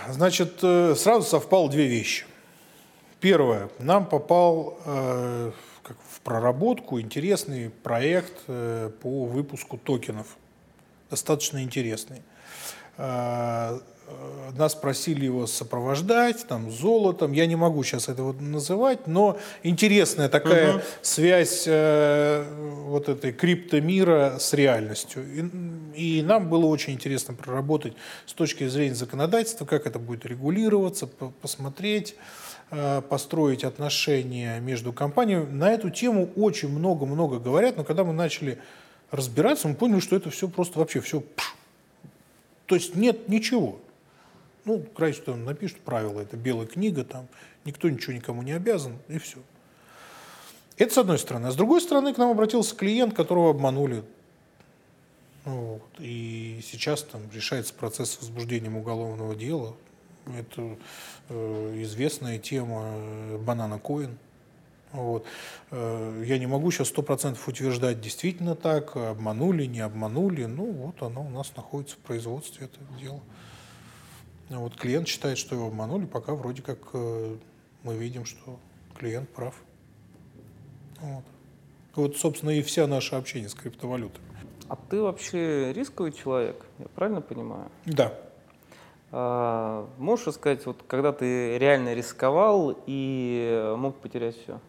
Значит, э, сразу совпало две вещи. Первое. Нам попал э, как в проработку интересный проект по выпуску токенов. Достаточно интересный. Э, нас просили его сопровождать, там, золотом. Я не могу сейчас этого называть, но интересная такая угу. связь э, вот этой криптомира с реальностью. И, и нам было очень интересно проработать с точки зрения законодательства, как это будет регулироваться, посмотреть э, построить отношения между компаниями. На эту тему очень много-много говорят, но когда мы начали разбираться, мы поняли, что это все просто вообще все пш, то есть нет ничего. Ну, край, что напишут правила, это белая книга, там никто ничего никому не обязан, и все. Это с одной стороны. А с другой стороны, к нам обратился клиент, которого обманули. Вот. И сейчас там решается процесс возбуждения уголовного дела. Это э, известная тема э, банана коин. Вот. Э, я не могу сейчас сто процентов утверждать, действительно так, обманули, не обманули. Ну, вот оно у нас находится в производстве, это дело. Вот клиент считает, что его обманули, пока вроде как э, мы видим, что клиент прав. Вот. вот, собственно, и вся наша общение с криптовалютами. А ты вообще рисковый человек, я правильно понимаю? Да. А, можешь сказать, вот когда ты реально рисковал и мог потерять все?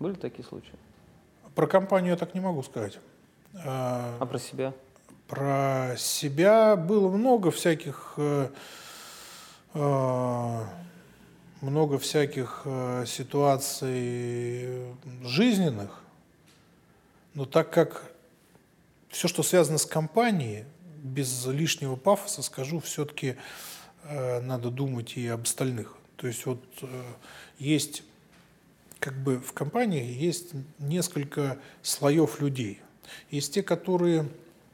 Были такие случаи? Про компанию я так не могу сказать. А, а про себя? Про себя было много всяких э, э, много всяких э, ситуаций жизненных, но так как все, что связано с компанией, без лишнего пафоса скажу, все-таки надо думать и об остальных. То есть вот есть как бы в компании есть несколько слоев людей. Есть те, которые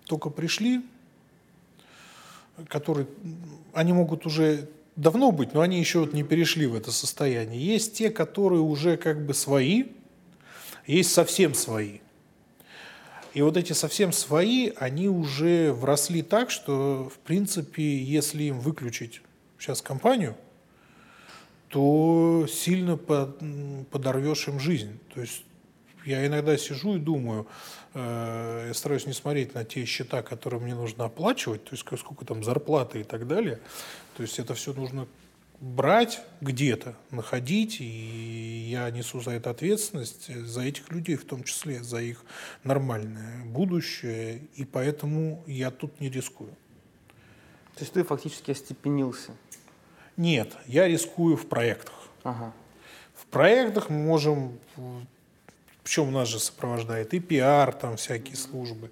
только пришли, которые, они могут уже давно быть, но они еще вот не перешли в это состояние. Есть те, которые уже как бы свои, есть совсем свои. И вот эти совсем свои, они уже вросли так, что, в принципе, если им выключить сейчас компанию, то сильно подорвешь им жизнь. То есть я иногда сижу и думаю, э, я стараюсь не смотреть на те счета, которые мне нужно оплачивать, то есть сколько там зарплаты и так далее. То есть это все нужно брать где-то, находить, и я несу за это ответственность, за этих людей в том числе, за их нормальное будущее, и поэтому я тут не рискую. То есть ты фактически остепенился? Нет, я рискую в проектах. Ага. В проектах мы можем, причем нас же сопровождает и пиар, там всякие службы,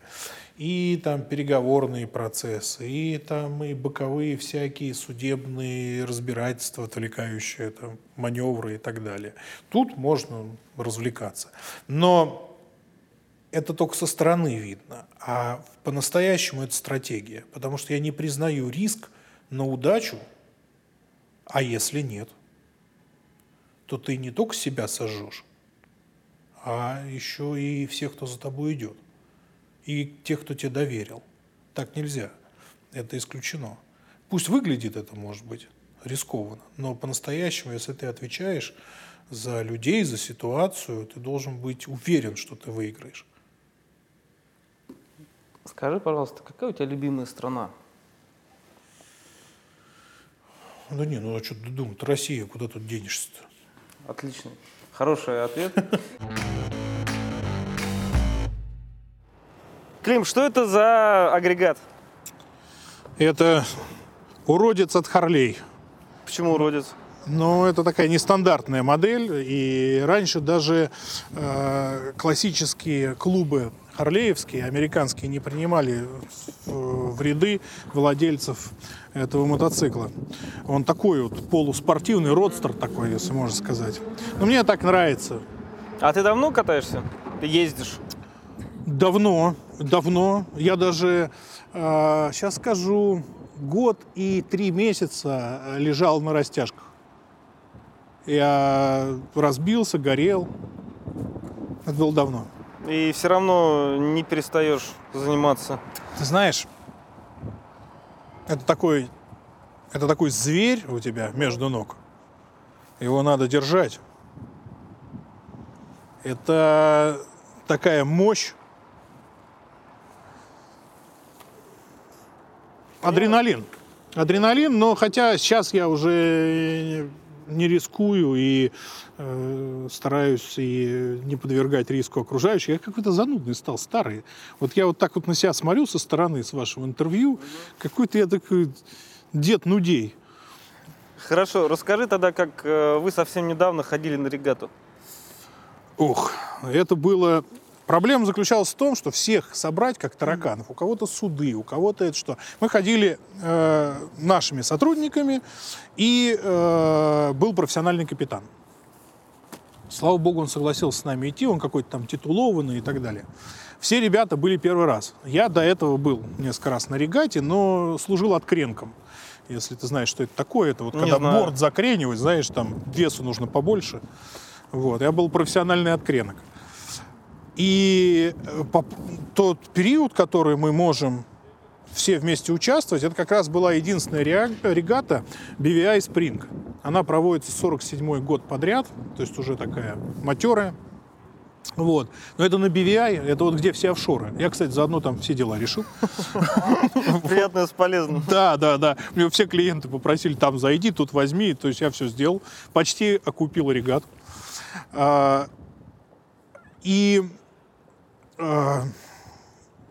и там переговорные процессы, и там и боковые всякие судебные разбирательства, отвлекающие там маневры и так далее. Тут можно развлекаться. Но это только со стороны видно, а по-настоящему это стратегия, потому что я не признаю риск на удачу, а если нет, то ты не только себя сожжешь, а еще и всех, кто за тобой идет и тех, кто тебе доверил. Так нельзя. Это исключено. Пусть выглядит это, может быть, рискованно, но по-настоящему, если ты отвечаешь за людей, за ситуацию, ты должен быть уверен, что ты выиграешь. Скажи, пожалуйста, какая у тебя любимая страна? Да не, ну а что ты думаешь, Россия, куда тут денешься-то? Отлично. Хороший ответ. Клим, что это за агрегат? Это уродец от Харлей. Почему уродец? Ну, это такая нестандартная модель, и раньше даже э, классические клубы харлеевские, американские, не принимали в ряды владельцев этого мотоцикла. Он такой вот полуспортивный, родстер такой, если можно сказать. Но мне так нравится. А ты давно катаешься? Ты ездишь? Давно, давно. Я даже, э, сейчас скажу, год и три месяца лежал на растяжках. Я разбился, горел. Это было давно. И все равно не перестаешь заниматься. Ты знаешь, это такой, это такой зверь у тебя между ног. Его надо держать. Это такая мощь, Адреналин. Адреналин, но хотя сейчас я уже не рискую и э, стараюсь и не подвергать риску окружающих. Я какой-то занудный стал, старый. Вот я вот так вот на себя смотрю со стороны с вашего интервью, какой-то я такой дед нудей. Хорошо, расскажи тогда, как э, вы совсем недавно ходили на регату. Ох, это было Проблема заключалась в том, что всех собрать как тараканов. У кого-то суды, у кого-то это что. Мы ходили э, нашими сотрудниками, и э, был профессиональный капитан. Слава богу, он согласился с нами идти, он какой-то там титулованный и так далее. Все ребята были первый раз. Я до этого был несколько раз на регате, но служил откренком. Если ты знаешь, что это такое, это вот Не когда знаю. борт закренивать, знаешь, там весу нужно побольше. Вот, я был профессиональный откренок. И э, тот период, который мы можем все вместе участвовать, это как раз была единственная регата BVI Spring. Она проводится 47 год подряд, то есть уже такая матерая. Вот. Но это на BVI, это вот где все офшоры. Я, кстати, заодно там все дела решил. Приятно с полезным. Да, да, да. Мне все клиенты попросили, там зайди, тут возьми. То есть я все сделал. Почти окупил регат. А, и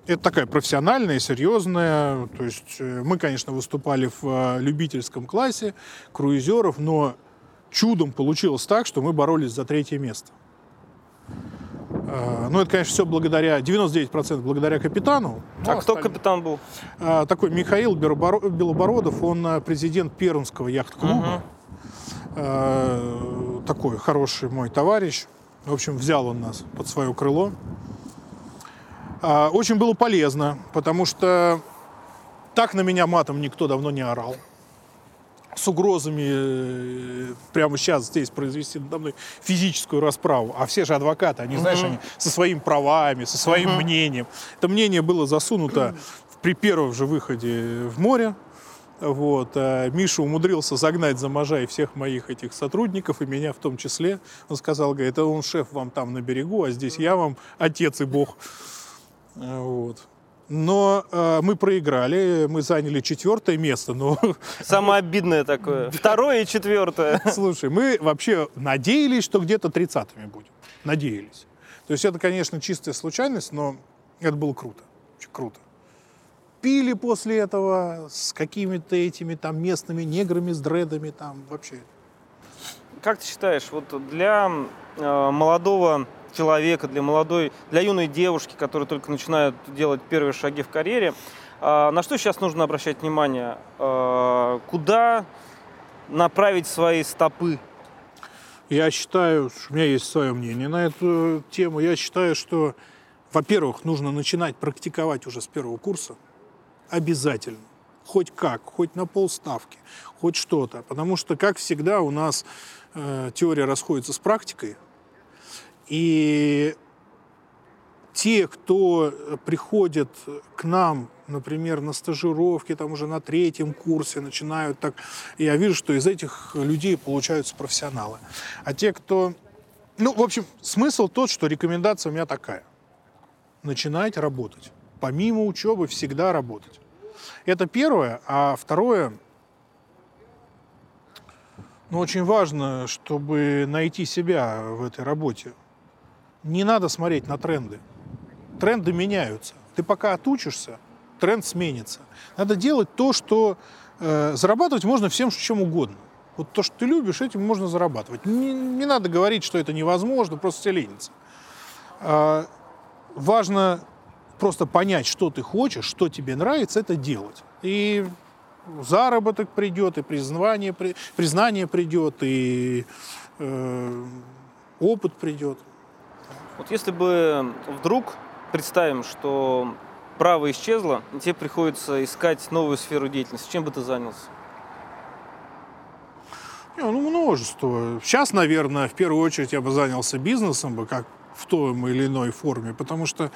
это такая профессиональная, серьезная. То есть э, мы, конечно, выступали в э, любительском классе круизеров, но чудом получилось так, что мы боролись за третье место. Ну, это, конечно, все благодаря, 99% благодаря капитану. Ну, а кто капитан был? Такой Михаил Белобородов, он э, президент Пермского яхт-клуба. Угу. Такой хороший мой товарищ. В общем, взял он нас под свое крыло. А, очень было полезно, потому что так на меня матом никто давно не орал. с угрозами э, прямо сейчас здесь произвести надо мной физическую расправу. А все же адвокаты, они, знаешь, они со своими правами, со своим мнением. Это мнение было засунуто при первом же выходе в море. Вот. А Миша умудрился загнать за Можай всех моих этих сотрудников, и меня в том числе. Он сказал, говорит, это он шеф вам там на берегу, а здесь я вам отец и бог. А, Вот. Но э, мы проиграли, мы заняли четвертое место, но Самое обидное такое. Второе и четвертое. Слушай, мы вообще надеялись, что где-то 30-ми будем. Надеялись. То есть это, конечно, чистая случайность, но это было круто. Очень круто. Пили после этого с какими-то этими там местными неграми с дредами там вообще. Как ты считаешь, вот для э, молодого человека, для молодой, для юной девушки, которые только начинают делать первые шаги в карьере, э, на что сейчас нужно обращать внимание? Э, куда направить свои стопы? Я считаю, у меня есть свое мнение на эту тему. Я считаю, что, во-первых, нужно начинать практиковать уже с первого курса. Обязательно. Хоть как, хоть на полставки, хоть что-то. Потому что, как всегда, у нас э, теория расходится с практикой. И те, кто приходят к нам, например, на стажировки, там уже на третьем курсе начинают так, я вижу, что из этих людей получаются профессионалы. А те, кто... Ну, в общем, смысл тот, что рекомендация у меня такая. Начинать работать. Помимо учебы всегда работать. Это первое. А второе, ну, очень важно, чтобы найти себя в этой работе. Не надо смотреть на тренды. Тренды меняются. Ты пока отучишься, тренд сменится. Надо делать то, что э, зарабатывать можно всем чем угодно. Вот то, что ты любишь, этим можно зарабатывать. Не, не надо говорить, что это невозможно, просто все ленится. А, важно просто понять, что ты хочешь, что тебе нравится, это делать. И заработок придет, и признание, при- признание придет, и э, опыт придет. Вот если бы вдруг представим, что право исчезло, и тебе приходится искать новую сферу деятельности, чем бы ты занялся? Не, ну, множество. Сейчас, наверное, в первую очередь я бы занялся бизнесом, бы, как в той или иной форме, потому что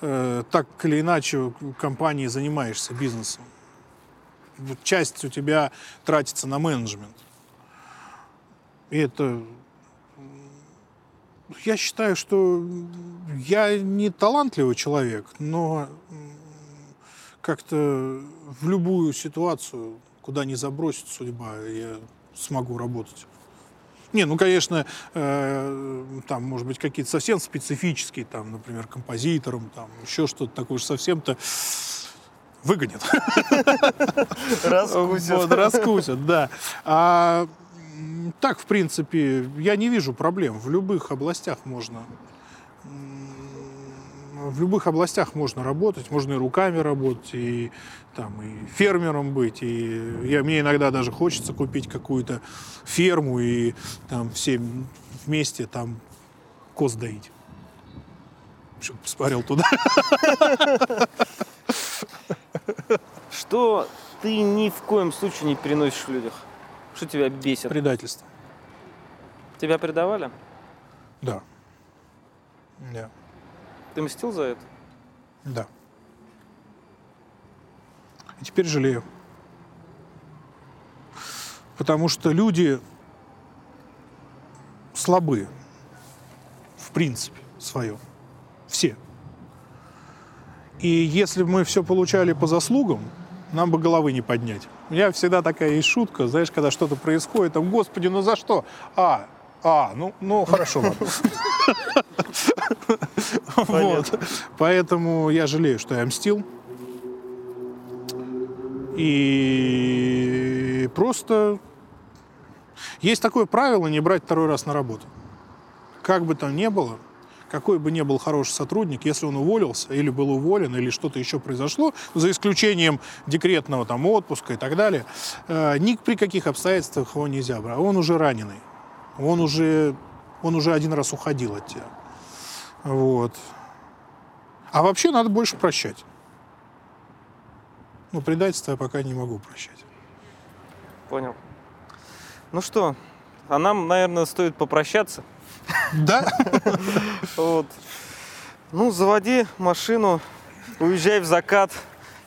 э, так или иначе в компании занимаешься бизнесом. Часть у тебя тратится на менеджмент. И это... Я считаю, что я не талантливый человек, но как-то в любую ситуацию, куда не забросит судьба, я смогу работать. Не, ну, конечно, э, там, может быть, какие-то совсем специфические, там, например, композитором, там, еще что-то такое уж совсем-то выгонят. Вот, раскусят, да. А так, в принципе, я не вижу проблем. В любых областях можно в любых областях можно работать, можно и руками работать, и там и фермером быть, и я, мне иногда даже хочется купить какую-то ферму и там все вместе там коз доить. Чтоб посмотрел туда. Что ты ни в коем случае не переносишь в людях? Что тебя бесит? Предательство. Тебя предавали? Да. Да. Ты мстил за это? Да. И теперь жалею. Потому что люди слабы. В принципе, своем. Все. И если бы мы все получали по заслугам, нам бы головы не поднять. У меня всегда такая есть шутка, знаешь, когда что-то происходит, там, господи, ну за что? А, а, ну, ну хорошо. Вот. Поэтому я жалею, что я мстил. И просто есть такое правило не брать второй раз на работу. Как бы там ни было, какой бы ни был хороший сотрудник, если он уволился или был уволен, или что-то еще произошло, за исключением декретного там отпуска и так далее, э, ни при каких обстоятельствах его нельзя брать. Он уже раненый. Он уже, он уже один раз уходил от тебя. Вот. А вообще надо больше прощать. Ну, предательство я пока не могу прощать. Понял. Ну что, а нам, наверное, стоит попрощаться. Да? Вот. Ну, заводи машину, уезжай в закат.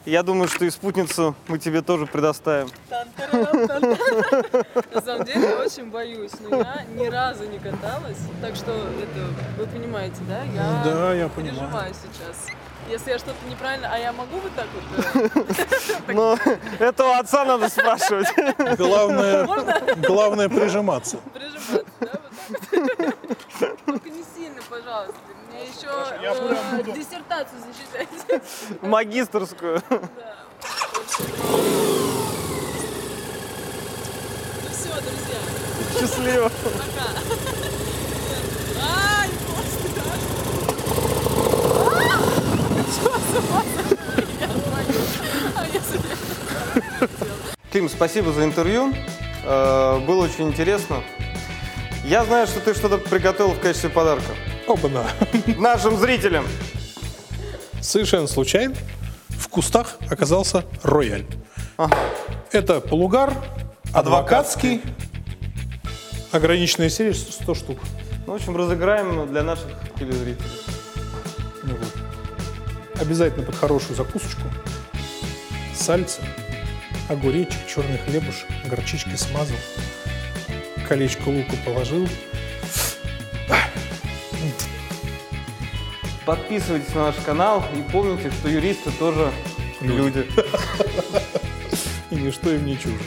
Я думаю, что и спутницу мы тебе тоже предоставим. На самом деле, я очень боюсь, но я ни разу не каталась, так что это, вы понимаете, да? Я Да, я понимаю. переживаю сейчас. Если я что-то неправильно, а я могу вот так вот? э, Но этого отца надо спрашивать. Главное, главное прижиматься. Прижиматься, да, вот так вот? Только не сильно, пожалуйста. Мне еще я прям э, буду. диссертацию защищать. Магистрскую. Ну все, друзья, Счастливо. пока. Ай, Клим, спасибо за интервью. Э, Было очень интересно. Я знаю, что ты что-то приготовил в качестве подарка Оба-на. нашим зрителям. Совершенно случайно в кустах оказался рояль. Ага. Это полугар, адвокатский, ограниченная серия 100 штук. Ну, в общем, разыграем для наших телезрителей. Ну вот. Обязательно под хорошую закусочку. Сальца, огуречек, черный хлебушек, горчички смазал, колечко лука положил. Подписывайтесь на наш канал и помните, что юристы тоже люди. И ничто им не чуждо.